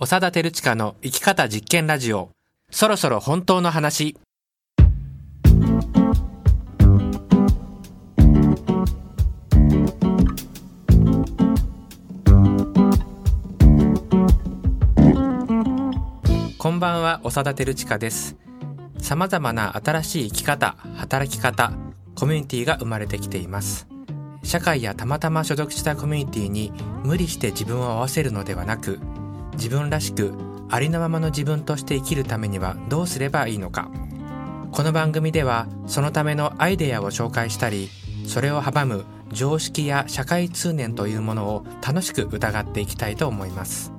長田照親の生き方実験ラジオ。そろそろ本当の話。こんばんは長田照親です。様々な新しい生き方働き方コミュニティが生まれてきています。社会やたまたま所属したコミュニティに無理して自分を合わせるのではなく自分らしくありのままの自分として生きるためにはどうすればいいのか。この番組ではそのためのアイデアを紹介したりそれを阻む常識や社会通念というものを楽しく疑っていきたいと思います。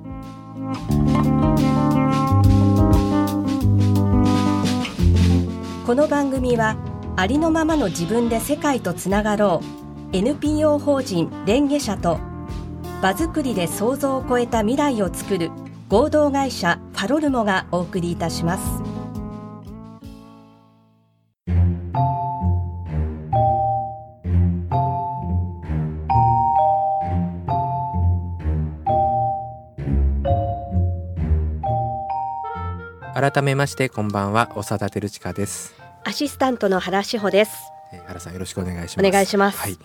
この番組はありのままの自分で世界とつながろう NPO 法人レンゲ社と場作りで想像を超えた未来を作る合同会社ファロルモがお送りいたします。改めましてこんばんは長田照親です、アシスタントの原志保です。えー原さんよろしくお願いします。お願いします。はい、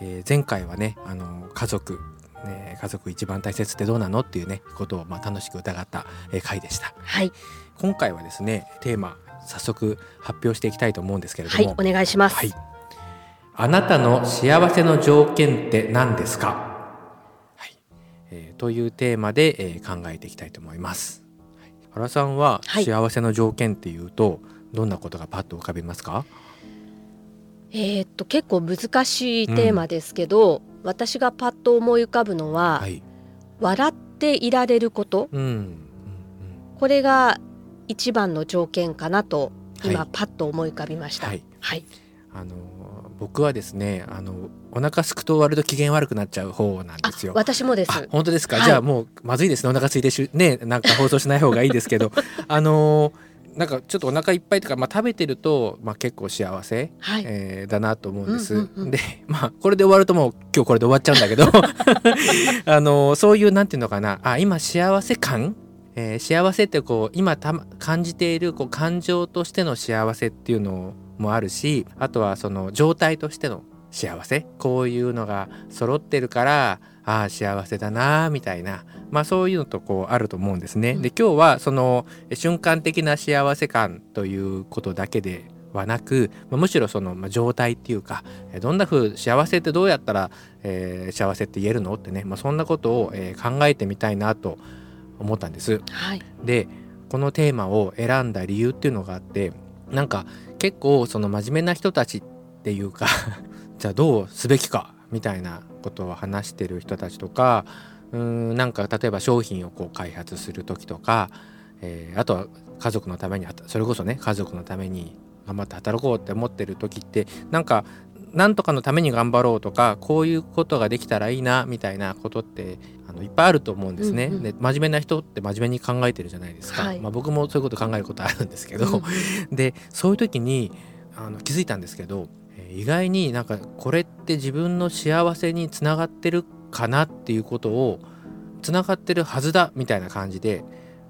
えー前回はねあの家族ね家族一番大切ってどうなのっていうねことをまあ楽しく疑った、えー回でしたはい今回はですねテーマ早速発表していきたいと思うんですけれどもはいお願いします、はい。あなたの幸せの条件って何ですか？はい。えーというテーマで、えー考えていきたいと思います。はい原さんははい幸せの条件っていうと、どんなことがパッと浮かびますか？えーっと結構難しいテーマですけど、私がパッと思い浮かぶのは、はい。笑っていられること。うん。うんこれが一番の条件かなと今、はい。パッと思い浮かびました。はい。はい、あのー僕はですね、あのお腹すくと割と機嫌悪くなっちゃう方なんあですよ。私もです。あ本当ですか、はい。じゃあもうまずいですね。お腹空いてしねなんか放送しない方がいいですけど。あのーなんかちょっとお腹いっぱいとか、まあ、食べてると、まあ、結構幸せ、はい、えーだなと思うんです。うんうんうん。で まあこれで終わるともう今日これで終わっちゃうんだけど あのーそういうなんていうのかな。あ今幸せ感？えー幸せってこう今たま感じているこう感情としての幸せっていうのもあるしあとはその状態としての幸せ？こういうのが揃ってるからああ幸せだなみたいなまあそういうのとこうあると思うんですね。うんで今日はその瞬間的な幸せ感ということだけではなく、まあむしろその、まあ、状態っていうかえーどんな風幸せってどうやったら、えー幸せって言えるのってね、まあ、そんなことを、えー考えてみたいなと思ったんです。はい、でこのテーマを選んだ理由っていうのがあってなんか結構その真面目な人たちっていうか じゃあどうすべきかみたいなことを話してる人たちとかうーんなんか例えば商品をこう開発する時とか、えーあとは家族のためにそれこそね家族のために頑張って働こうって思ってる時ってなんかなんとかのために頑張ろうとかこういうことができたらいいなみたいなことってあのいっぱいあると思うんですね。うんうんで真面目な人って真面目に考えてるじゃないですか。はいまあ、僕もそういうこと考えることあるんですけど、うんでそういう時にあの気づいたんですけど、えー意外になんかこれって自分の幸せにつながってるかなっていうことをつながってるはずだみたいな感じで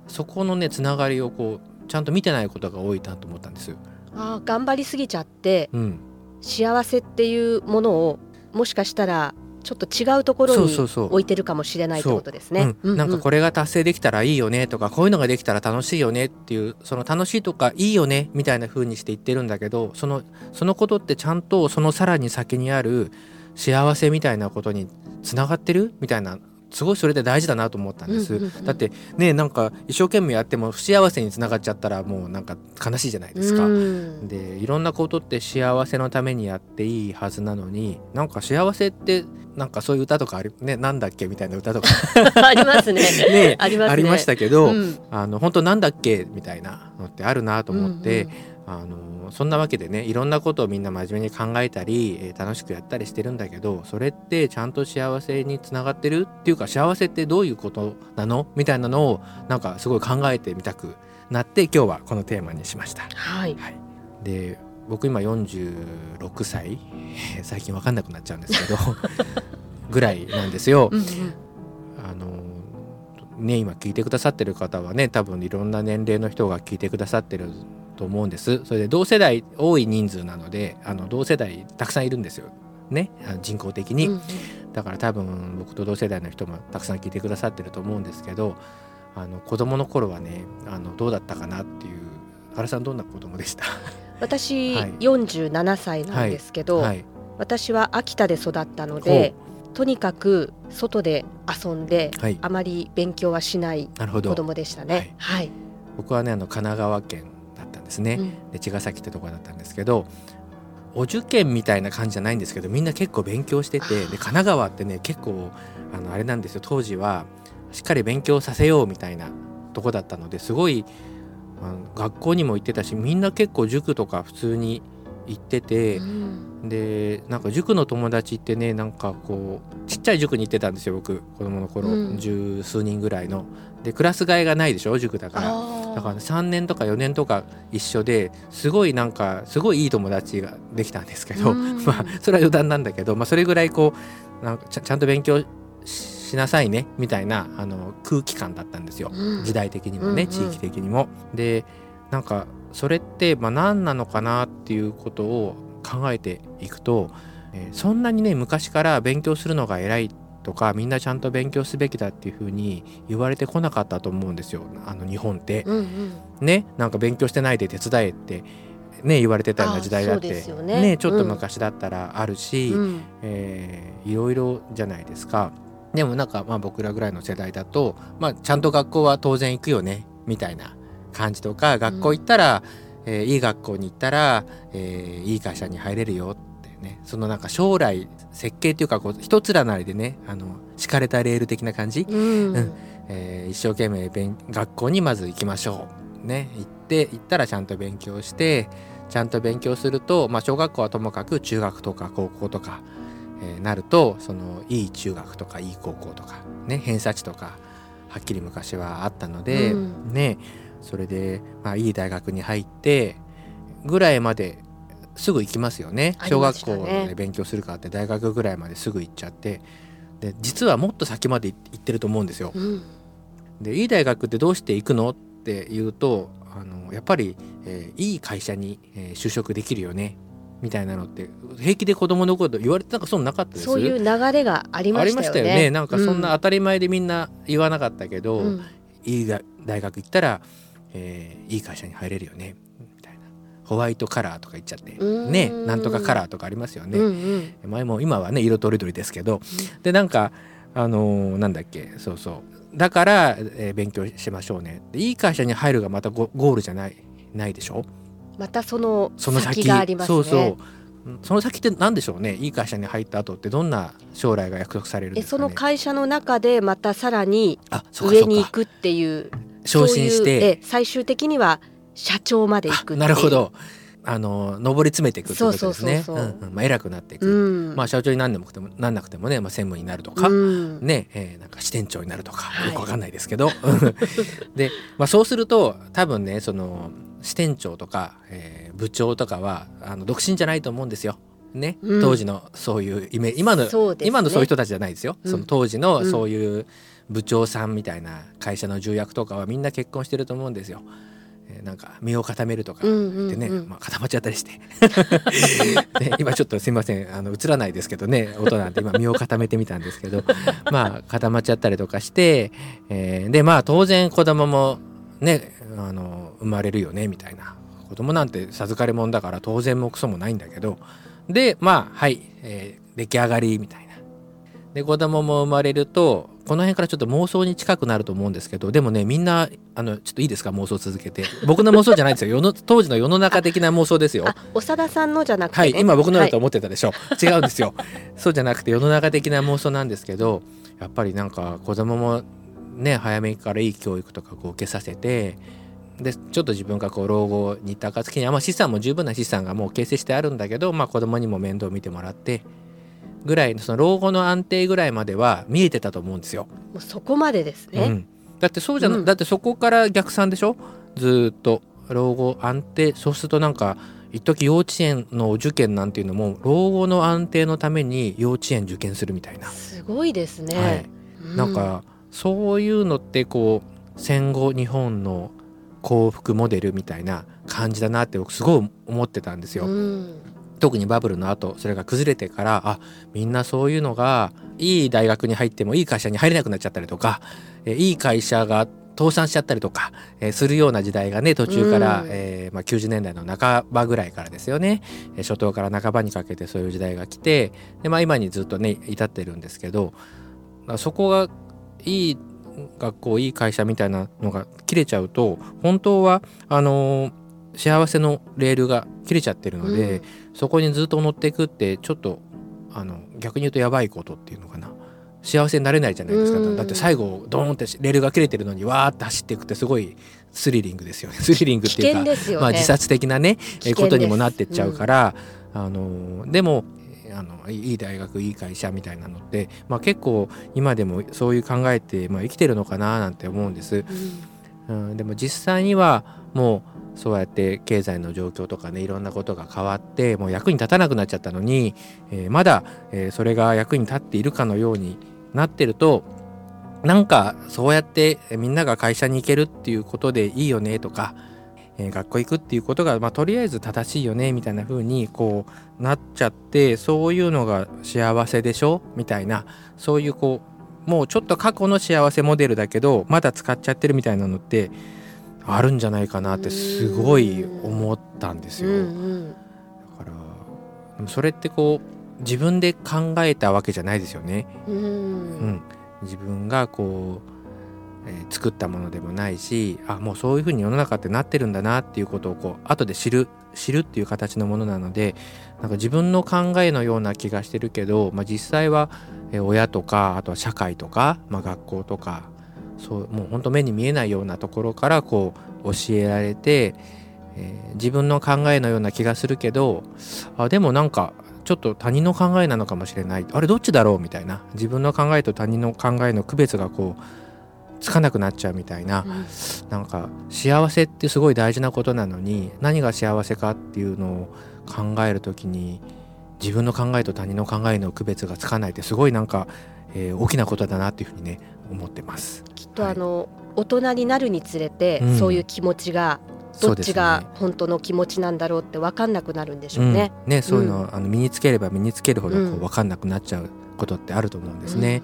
そこのねつながりをこうちゃんと見てないことが多いなと思ったんですよ。あー頑張りすぎちゃってうん、幸せっていうものをもしかしたらちょっと違うところに置いてるかもしれないってことですね。う。ん、なんかこれが達成できたらいいよねとかこういうのができたら楽しいよねっていうその楽しいとかいいよねみたいな風にして言ってるんだけどそのそのことってちゃんとそのさらに先にある幸せみたいなことにつながってるみたいなすごいそれで大事だなと思ったんです、うんうんうんだってねなんか一生懸命やっても不幸せにつながっちゃったらもうなんか悲しいじゃないですか。うんでいろんなことって幸せのためにやっていいはずなのになんか幸せってなんかそういう歌とかありねなんだっけみたいな歌とか ありますね。ねありますね。ありましたけど、うんあの本当なんだっけみたいなのってあるなと思って、あのそんなわけでねいろんなことをみんな真面目に考えたり、えー楽しくやったりしてるんだけどそれってちゃんと幸せにつながってるっていうか幸せってどういうことなの？みたいなのをなんかすごい考えてみたくなって今日はこのテーマにしました。はい。はい、で僕今46歳えー 最近わかんなくなっちゃうんですけど ぐらいなんですよ。うんうんあのね今聞いてくださってる方はね多分いろんな年齢の人が聞いてくださってると思うんです。それで同世代多い人数なのであの同世代たくさんいるんですよ。ね？人口的に、うんうん、だから多分僕と同世代の人もたくさん聞いてくださってると思うんですけどあの子供の頃はねあのどうだったかなっていう原さんどんな子供でした？私、はい、47歳なんですけど、はい。はい、私は秋田で育ったのでとにかく外で遊んで、はい、あまり勉強はしない子供でしたね。はい、僕はねあの神奈川県んですね、うん、で茅ヶ崎ってとこだったんですけどお受験みたいな感じじゃないんですけどみんな結構勉強しててで神奈川ってね結構あのあれなんですよ。当時はしっかり勉強させようみたいなとこだったのですごいあの学校にも行ってたしみんな結構塾とか普通に行ってて、うん、でなんか塾の友達ってねなんかこうちっちゃい塾に行ってたんですよ僕子供の頃、うん、十数人ぐらいの。でクラス替えがないでしょ塾だからだから、ね、3年とか4年とか一緒ですごいなんかすごいいい友達ができたんですけど、うん、まあそれは余談なんだけど、まあ、それぐらいこうなんかちゃんと勉強しなさいねみたいなあの空気感だったんですよ、うん、時代的にもね、うんうん、地域的にも。でなんかそれってまあ何なのかなっていうことを考えていくと、えー、そんなにね昔から勉強するのが偉いとかみんなちゃんと勉強すべきだっていうふうに言われてこなかったと思うんですよ。あの日本って。うんうん、ねなんか勉強してないで手伝えってね、言われてたような時代だって。ね、ね、ちょっと昔だったらあるし、うん、えー、いろいろじゃないですか。でもなんかまあ僕らぐらいの世代だと、まあ、ちゃんと学校は当然行くよねみたいな感じとか学校行ったら、うん、えー、いい学校に行ったら、えー、いい会社に入れるよってねそのなんか将来設計っていうかこう一つらなりでねあの敷かれたレール的な感じ、うん、うん、えー、一生懸命勉学校にまず行きましょう。ね行って行ったらちゃんと勉強してちゃんと勉強すると、まあ、小学校はともかく中学とか高校とかえー、なるとそのいい中学とかいい高校とかね偏差値とかはっきり昔はあったので、うん、ねそれで、まあ、いい大学に入ってぐらいまですぐ行きますよね、ね、小学校で勉強するかって大学ぐらいまですぐ行っちゃって。で実はもっと先まで行ってると思うんですよ。うん、でいい大学ってどうして行くのって言うとあのやっぱり、えー、いい会社に、えー、就職できるよね。みたいなのって平気で子供の頃言われてなんかそんなかったです。そういう流れがありましたよね。よね。なんかそんな当たり前でみんな言わなかったけど、うん、いい大学行ったら、えー、いい会社に入れるよねホワイトカラーとか言っちゃって。ねなんとかカラーとかありますよね。うんうん、前も今はね色とりどりですけど、うん、でなんかあのー、なんだっけ。そうそう。だから、えー、勉強しましょうね。いい会社に入るがまたゴールじゃないないでしょ？またその先。がありますね。そうそう。その先って何でしょうね？いい会社に入った後ってどんな将来が約束されるんですか、ね、その会社の中でまたさらに上に行くっていう昇進して。最終的には社長まで行くなるほど。あの上り詰めていくってことですね。まあ偉くなっていく。うん、まあ社長になんでもてもなんなくてもね、まあ専務になるとか、うん、ね、えー、なんか支店長になるとか、はい、よくわかんないですけど、で、まあそうすると多分ねその支店長とか、えー、部長とかはあの独身じゃないと思うんですよ。ね、うん、当時のそういうイメージ。今の、ね、今のそういう人たちじゃないですよ、その当時のそういう部長さんみたいな会社の重役とかはみんな結婚してると思うんですよ。えー、なんか身を固めるとかってね、まあ、固まっちゃったりして。ね、今ちょっとすいません。あの映らないですけどね音なんて。今身を固めてみたんですけど。まあ固まっちゃったりとかして、えー、でまあ当然子供もねあの生まれるよねみたいな。子供なんて授かり物だから当然もクソもないんだけど。でまあはい、えー、出来上がりみたいな。で子供も生まれるとこの辺からちょっと妄想に近くなると思うんですけどでもねみんなあのちょっといいですか？妄想続けて。僕の妄想じゃないですよ。世の当時の世の中的な妄想ですよ。長田さんのじゃなくて、ね、はい今僕のだと思ってたでしょ、はい、違うんですよ。そうじゃなくて世の中的な妄想なんですけどやっぱりなんか子供もね早めからいい教育とかこう受けさせてでちょっと自分がこう老後に行った暁には、まあ、資産も十分な資産がもう形成してあるんだけど、まあ、子供にも面倒見てもらってぐらいその老後の安定ぐらいまでは見えてたと思うんですよ。もうそこまでですね、うん、だってそうじゃな、うん、だってそこから逆算でしょ？ずっと老後安定そうするとなんか一時幼稚園の受験なんていうのも老後の安定のために幼稚園受験するみたいな。すごいですね、はい、うん、なんかそういうのってこう戦後日本の幸福モデルみたいな感じだなって僕すごい思ってたんですよ。うん特にバブルの後それが崩れてからあみんなそういうのがいい大学に入ってもいい会社に入れなくなっちゃったりとかえいい会社が倒産しちゃったりとか、えーするような時代がね途中から、うん。えーまあ、90年代の半ばぐらいからですよね、えー初頭から半ばにかけてそういう時代が来てで、まあ、今にずっとね至ってるんですけどまあそこがいい学校いい会社みたいなのが切れちゃうと本当はあのー幸せのレールが切れちゃってるので、そこにずっと乗っていくってちょっとあの逆に言うとやばいことっていうのかな。幸せになれないじゃないですか、うん。だって最後ドーンってレールが切れてるのにわーって走っていくってすごいスリリングですよね。スリリングっ危ていうか、ね。まあ、自殺的なねことにもなってっちゃうから、あのでもあのいい大学いい会社みたいなのって、まあ、結構今でもそういう考えて、まあ、生きてるのかななんて思うんです。うん。うん、でも実際にはもうそうやって経済の状況とかねいろんなことが変わってもう役に立たなくなっちゃったのに、えーまだ、えーそれが役に立っているかのようになってるとなんかそうやってみんなが会社に行けるっていうことでいいよねとか、えー学校行くっていうことが、まあ、とりあえず正しいよねみたいな風にこうなっちゃってそういうのが幸せでしょ？みたいなそういうこうもうちょっと過去の幸せモデルだけどまだ使っちゃってるみたいなのってあるんじゃないかなってすごい思ったんですよ。うんうんだからそれってこう自分で考えたわけじゃないですよね。うんうん、自分がこう、えー作ったものでもないしあもうそういうふうに世の中ってなってるんだなっていうことをこう後で知る知るっていう形のものなのでなんか自分の考えのような気がしてるけど、まあ、実際は、えー親とかあとは社会とか、まあ、学校とかそうもう本当目に見えないようなところからこう教えられて、えー自分の考えのような気がするけどあでもなんかちょっと他人の考えなのかもしれない。あれどっちだろう？みたいな。自分の考えと他人の考えの区別がこうつかなくなっちゃうみたいな、うん。なんか幸せってすごい大事なことなのに何が幸せかっていうのを考える時に自分の考えと他人の考えの区別がつかないってすごいなんか、えー大きなことだなっていうふうにね思ってます。きっとあの、大人になるにつれて、うんそういう気持ちがどっちが本当の気持ちなんだろうって分かんなくなるんでしょうね。うん、ねそういうの、あの身につければ身につけるほどこううん分かんなくなっちゃうことってあると思うんですね。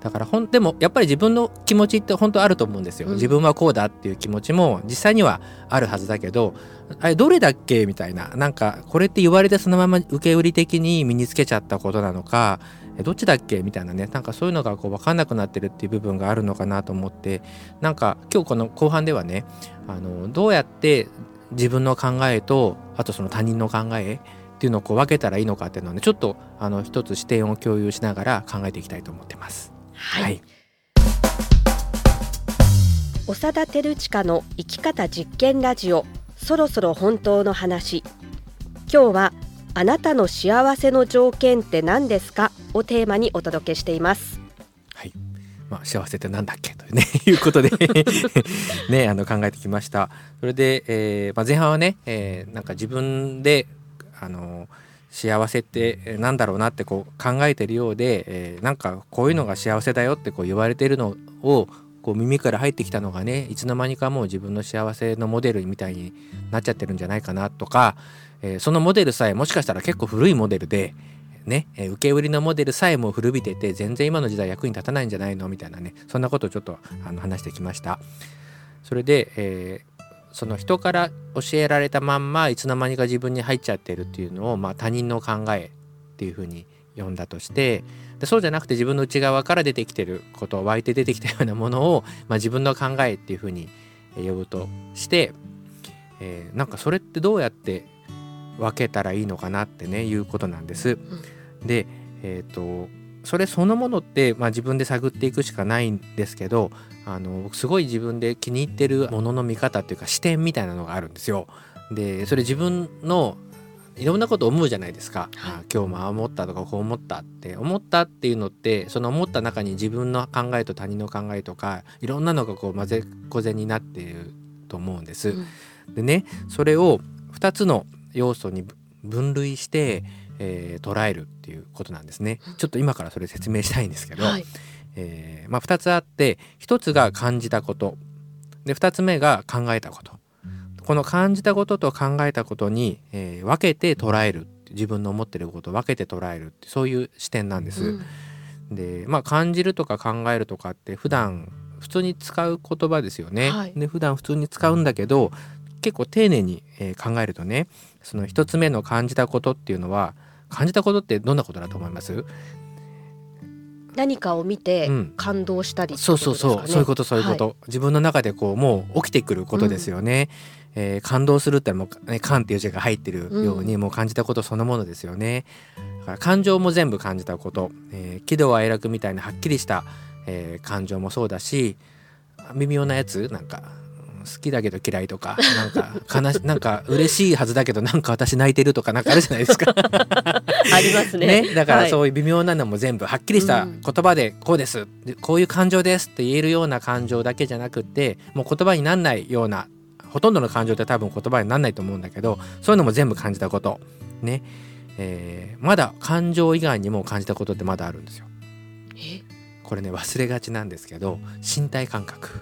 だからほんでもやっぱり自分の気持ちって本当あると思うんですよ。うん自分はこうだっていう気持ちも実際にはあるはずだけどあれどれだっけみたいななんかこれって言われてそのまま受け売り的に身につけちゃったことなのかえどっちだっけみたいなねなんかそういうのがこう分かんなくなってるっていう部分があるのかなと思ってなんか今日この後半ではねあのどうやって自分の考えとあとその他人の考えっていうのをこう分けたらいいのかっていうのをねちょっとあの一つ視点を共有しながら考えていきたいと思ってます。はい、長田照親の生き方実験ラジオそろそろ本当の話。今日はあなたの幸せの条件って何ですか？をテーマにお届けしています。はい。まあ、幸せってなんだっけ？というね いうことで。ねあの考えてきました。それで、えーまあ、前半はね、えーなんか自分であの幸せってなんだろうなってこう考えてるようで、えーなんかこういうのが幸せだよってこう言われてるのをこう耳から入ってきたのがねいつの間にかもう自分の幸せのモデルみたいになっちゃってるんじゃないかなとか、えーそのモデルさえもしかしたら結構古いモデルでね、え受け売りのモデルさえも古びてて全然今の時代役に立たないんじゃないのみたいなねそんなことをちょっとあの話してきました。それで、えーその人から教えられたまんまいつの間にか自分に入っちゃってるっていうのを、まあ、他人の考えっていうふうに読んだとしてでそうじゃなくて自分の内側から出てきてること湧いて出てきたようなものを、まあ、自分の考えっていうふうにえー呼ぶとして、えーなんかそれってどうやって分けたらいいのかなってねいうことなんです。でえっ、とそれそのものって、まあ、自分で探っていくしかないんですけどあの僕すごい自分で気に入ってるものの見方っていうか視点みたいなのがあるんですよ。でそれ自分のいろんなこと思うじゃないですか、はいあ今日もああ思ったとかこう思ったって思ったっていうのってその思った中に自分の考えと他人の考えとかいろんなのがこう混ぜこぜになっていると思うんです。うんでねそれを2つの要素に分類して、えー捉えるっていうことなんですね。ちょっと今からそれ説明したいんですけど、はい、えーまあ、2つあって1つが感じたこと。で2つ目が考えたこと。この感じたことと考えたことに、えー分けて捉える自分の思ってることを分けて捉えるってそういう視点なんです。うん。でまあ感じるとか考えるとかって普段普通に使う言葉ですよね。はい。で普段普通に使うんだけど結構丁寧に、えー考えるとねその一つ目の感じたことっていうのは感じたことってどんなことだと思います？何かを見てうん。感動したりってそうことですかね、そうそうそう。いうことそういうこと、自分の中でこうもう起きてくることですよね。えー感動するってもうね感っていう字が入ってるように、もう感じたことそのものですよね。だから感情も全部感じたこと、えー喜怒哀楽みたいなはっきりした、えー感情もそうだし微妙なやつ？なんかうん好きだけど嫌いとかなんか悲し なんか嬉しいはずだけどなんか私泣いてるとかなんかあるじゃないですか。ありますね。ね、だからはい。そういう微妙なのも全部はっきりしたうん。言葉でこうです、でこういう感情ですって言えるような感情だけじゃなくってもう言葉になんないようなほとんどの感情って多分言葉になんないと思うんだけどそういうのも全部感じたこと。ね、えーまだ感情以外にも感じたことってまだあるんですよ。え？これね忘れがちなんですけど身体感覚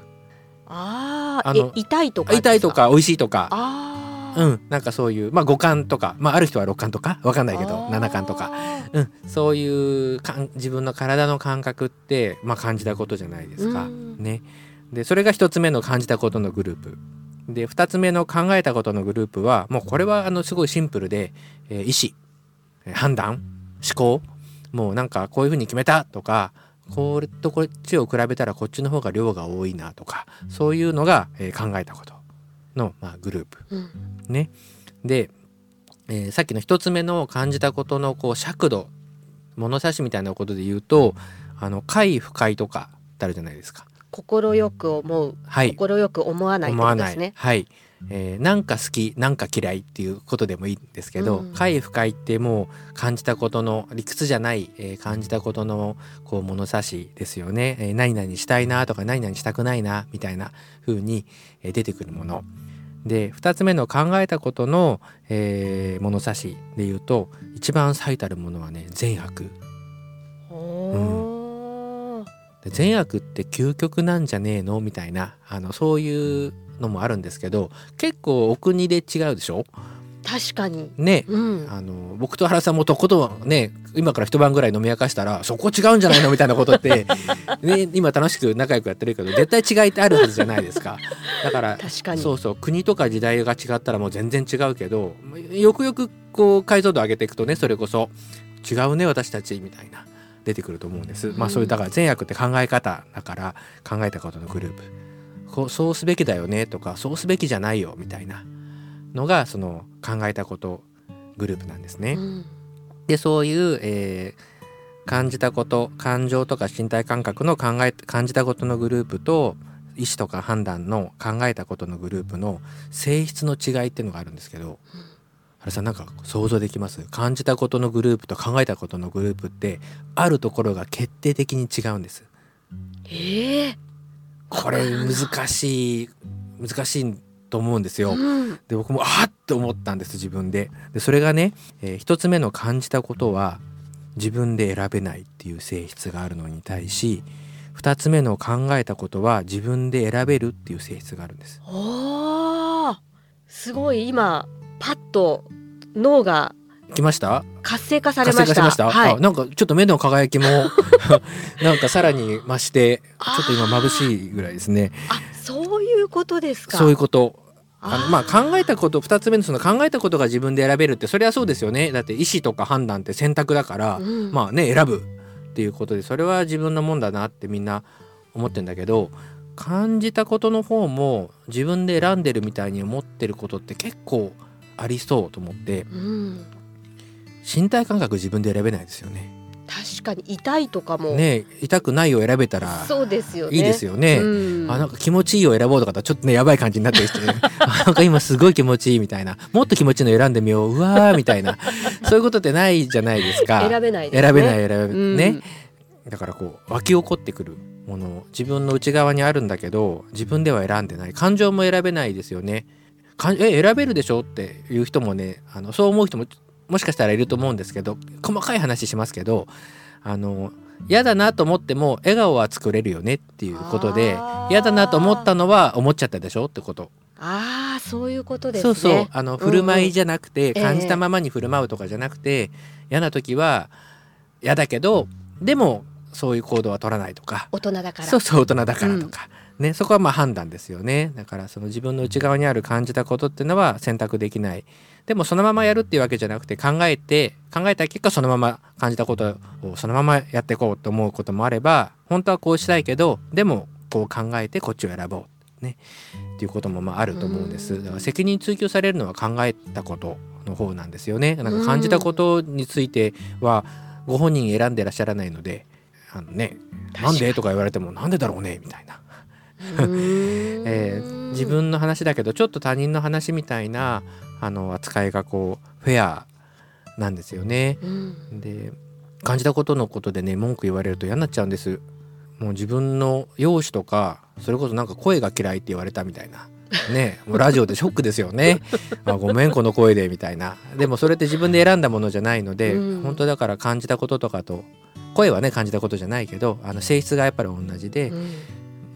あーあのえ痛いとか痛いとか美味しいとか。あー。うんなんかそういうまあ五感とか。まあある人は六感とか。わかんないけど七感とか。うん、そういうかん自分の体の感覚って、まあ、感じたことじゃないですか。うん。ね、でそれが一つ目の感じたことのグループ。で二つ目の考えたことのグループはもうこれはあのすごいシンプルで、えー意思えー判断思考。もうなんかこういうふうに決めたとかこれとこっちを比べたらこっちの方が量が多いなとかそういうのが、えー考えたことの、まあ、グループ。うんね。で、えーさっきの一つ目の感じたことのこう尺度物差しみたいなことで言うとあの快不快とかってあるじゃないですか。心よく思うはい。心よく思わないって思わない。ことですねはい。えーなんか好きなんか嫌いっていうことでもいいんですけど、うん。快不快ってもう感じたことの理屈じゃない、えー感じたことのこう物差しですよね、えー何々したいなとか何々したくないなみたいな風に、えー出てくるもの。で2つ目の考えたことの、えー物差しで言うと一番最たるものはね善悪。おー。で善悪って究極なんじゃねえの？みたいなあのそういうのもあるんですけど結構お国で違うでしょ？確かに。ね。うん。あの僕と原さんもとことんね今から一晩ぐらい飲み明かしたらそこ違うんじゃないの？みたいなことって、ね、今楽しく仲良くやってるけど絶対違いってあるはずじゃないですか。だから確かに。そうそう国とか時代が違ったらもう全然違うけどよくよくこう解像度上げていくとねそれこそ違うね私たちみたいな出てくると思うんです、まあそういうだから善悪って考え方だから考えたことのグループ。こうそうすべきだよねとかそうすべきじゃないよみたいな。のがその考えたことグループなんですね。うん。でそういう、えー感じたこと感情とか身体感覚の考え感じたことのグループと意思とか判断の考えたことのグループの性質の違いっていうのがあるんですけど、原さんなんか想像できます？感じたことのグループと考えたことのグループってあるところが決定的に違うんです。ええこれ難しい難しいと思うんですよ。うん。で僕もあっと思ったんです自分で。でそれがね、えー一つ目の感じたことは自分で選べないっていう性質があるのに対し二つ目の考えたことは自分で選べるっていう性質があるんです。おーすごい今パッと脳が来ました？活性化され活ました。ました、はい。あなんかちょっと目の輝きも なんかさらに増してちょっと今眩しいぐらいですね。あそういうことですか？そういうこと。あのーまあ考えたこと2つ目のその考えたことが自分で選べるってそれはそうですよね。だって意思とか判断って選択だから、うん。まあね選ぶっていうことでそれは自分のもんだなってみんな思ってんだけど感じたことの方も自分で選んでるみたいに思ってることって結構ありそうと思って。うん身体感覚自分で選べないですよね。確かに痛いとかも、ね痛くないを選べたらそうですよね。いいですよね。うん。あなんか気持ちいいを選ぼうとかだちょっとねやばい感じになったりして あなんか今すごい気持ちいいみたいな。もっと気持ちいいの選んでみよう。うわーみたいな。そういうことってないじゃないですか。選べないね。選べない選べうん。ね、だからこう湧き起こってくるもの自分の内側にあるんだけど自分では選んでない。感情も選べないですよね。かんえ選べるでしょっていう人もねあのそう思う人ももしかしたらいると思うんですけど細かい話しますけどあの嫌だなと思っても笑顔は作れるよねっていうことで嫌だなと思ったのは思っちゃったでしょってこと。ああそういうことですね。そうそう。あの振る舞いじゃなくて、うん感じたままに振る舞うとかじゃなくて、嫌な時は嫌だけどでもそういう行動は取らないとか。大人だから。そうそう大人だからとか、ね、そこはまあ判断ですよね。だからその自分の内側にある感じたことっていうのは選択できない。でもそのままやるっていうわけじゃなくて考えて考えた結果そのまま感じたことをそのままやっていこうと思うこともあれば本当はこうしたいけどでもこう考えてこっちを選ぼう。ね。っていうこともまああると思うんです。だから責任追及されるのは考えたことの方なんですよね。なんか感じたことについてはご本人選んでらっしゃらないのであのねなんでとか言われてもなんでだろうねみたいな、えー自分の話だけどちょっと他人の話みたいなあの扱いがこうフェアなんですよね。うん。で感じたことのことでね文句言われると嫌になっちゃうんです。もう自分の容姿とかそれこそなんか声が嫌いって言われたみたいな。ね、もうラジオでショックですよね。あごめんこの声でみたいな。でもそれって自分で選んだものじゃないので、うん。本当だから感じたこととかと声はね感じたことじゃないけどあの性質がやっぱり同じで、うん。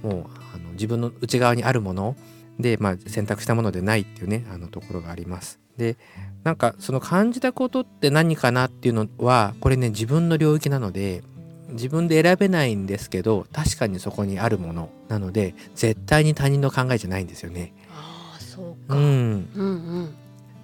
もうあの自分の内側にあるもので、まあ、選択したものでないっていうねあのところがあります。でなんかその感じたことって何かなっていうのはこれね自分の領域なので自分で選べないんですけど確かにそこにあるものなので絶対に他人の考えじゃないんですよね。ああそうか、うん、うんうん。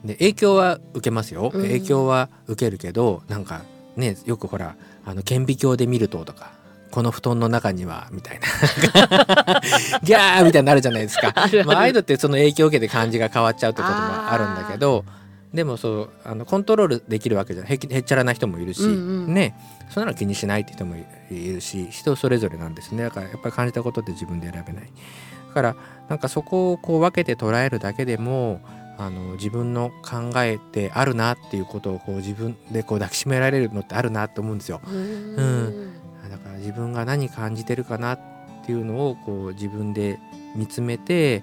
で影響は受けますよ。うん。影響は受けるけど、なんかねよくほらあの顕微鏡で見るととかこの布団の中にはみたいな。ギャーみたいになるじゃないですか。まあ、ああいうのってその影響を受けて感じが変わっちゃうってこともあるんだけどでもそうあのコントロールできるわけじゃないへきへっちゃらな人もいるし、うんうん。ね。そんなの気にしないって人もいいるし人それぞれなんですね。だからやっぱり感じたことって自分で選べない。だからなんかそこをこう分けて捉えるだけでもあの自分の考えてあるなっていうことをこう自分でこう抱きしめられるのってあるなって思うんですよ。うーん。だから自分が何感じてるかなっていうのをこう自分で見つめて、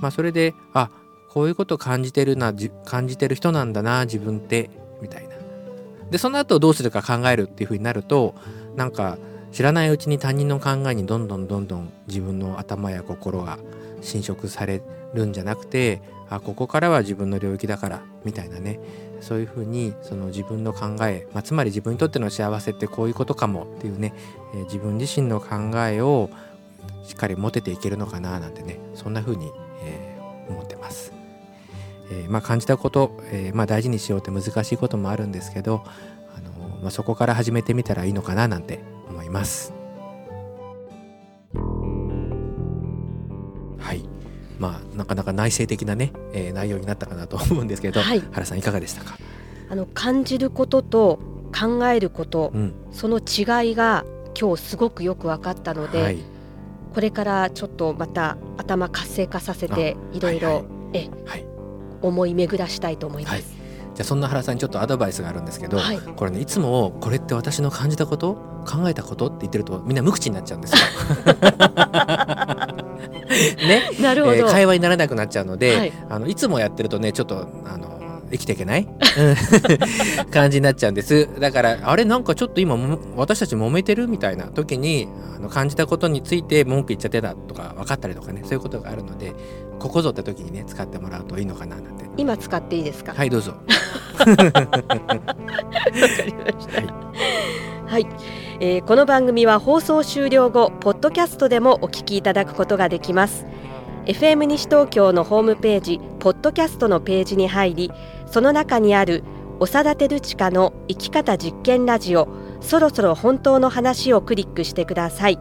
まあ、それであこういうこと感じてるなじ感じてる人なんだな自分ってみたいな。でその後どうするか考えるっていう風になるとなんか知らないうちに他人の考えにどんどんどんどん自分の頭や心が侵食されるんじゃなくてあここからは自分の領域だからみたいなねそういうふうにその自分の考え、まあ、つまり自分にとっての幸せってこういうことかもっていうね、えー自分自身の考えをしっかり持てていけるのかななんてねそんなふうに、えー思ってます。えまあ、感じたこと、えまあ、大事にしようって難しいこともあるんですけど、あのま、そこから始めてみたらいいのかななんて思います。まあなかなか内省的なね、えー内容になったかなと思うんですけど、はい。原さんいかがでしたか、あの感じることと考えることうん。その違いが今日すごくよく分かったので、はい、これからちょっとまた頭活性化させていろいろ思い巡らしたいと思いまはい。す。じゃあそんな原さんにちょっとアドバイスがあるんですけど、はい。これねいつもこれって私の感じたこと考えたことって言ってるとみんな無口になっちゃうんですよ。ね、なるほど、えー会話にならなくなっちゃうので、はい。あのいつもやってるとねちょっとあの生きていけない？うん。感じになっちゃうんです。だからあれなんかちょっと今も私たち揉めてるみたいな時にあの感じたことについて文句言っちゃってたとか分かったりとかねそういうことがあるのでここぞって時にね使ってもらうといいのかななんて。今使っていいですか？はいどうぞ。わかりました。はい、えーこの番組は放送終了後ポッドキャストでもお聞きいただくことができます。FM 西東京のホームページポッドキャストのページに入りその中にある長田照親の生き方実験ラジオそろそろ本当の話をクリックしてください。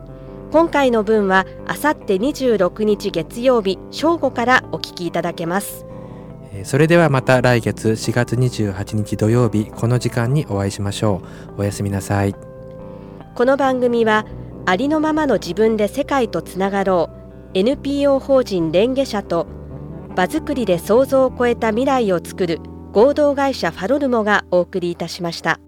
今回の分はあさって26日月曜日正午からお聞きいただけます。えーそれではまた来月4月28日土曜日この時間にお会いしましょう。おやすみなさい。この番組はありのままの自分で世界とつながろう NPO 法人レンゲ社と場作りで想像を超えた未来を作る合同会社ファロルモがお送りいたしました。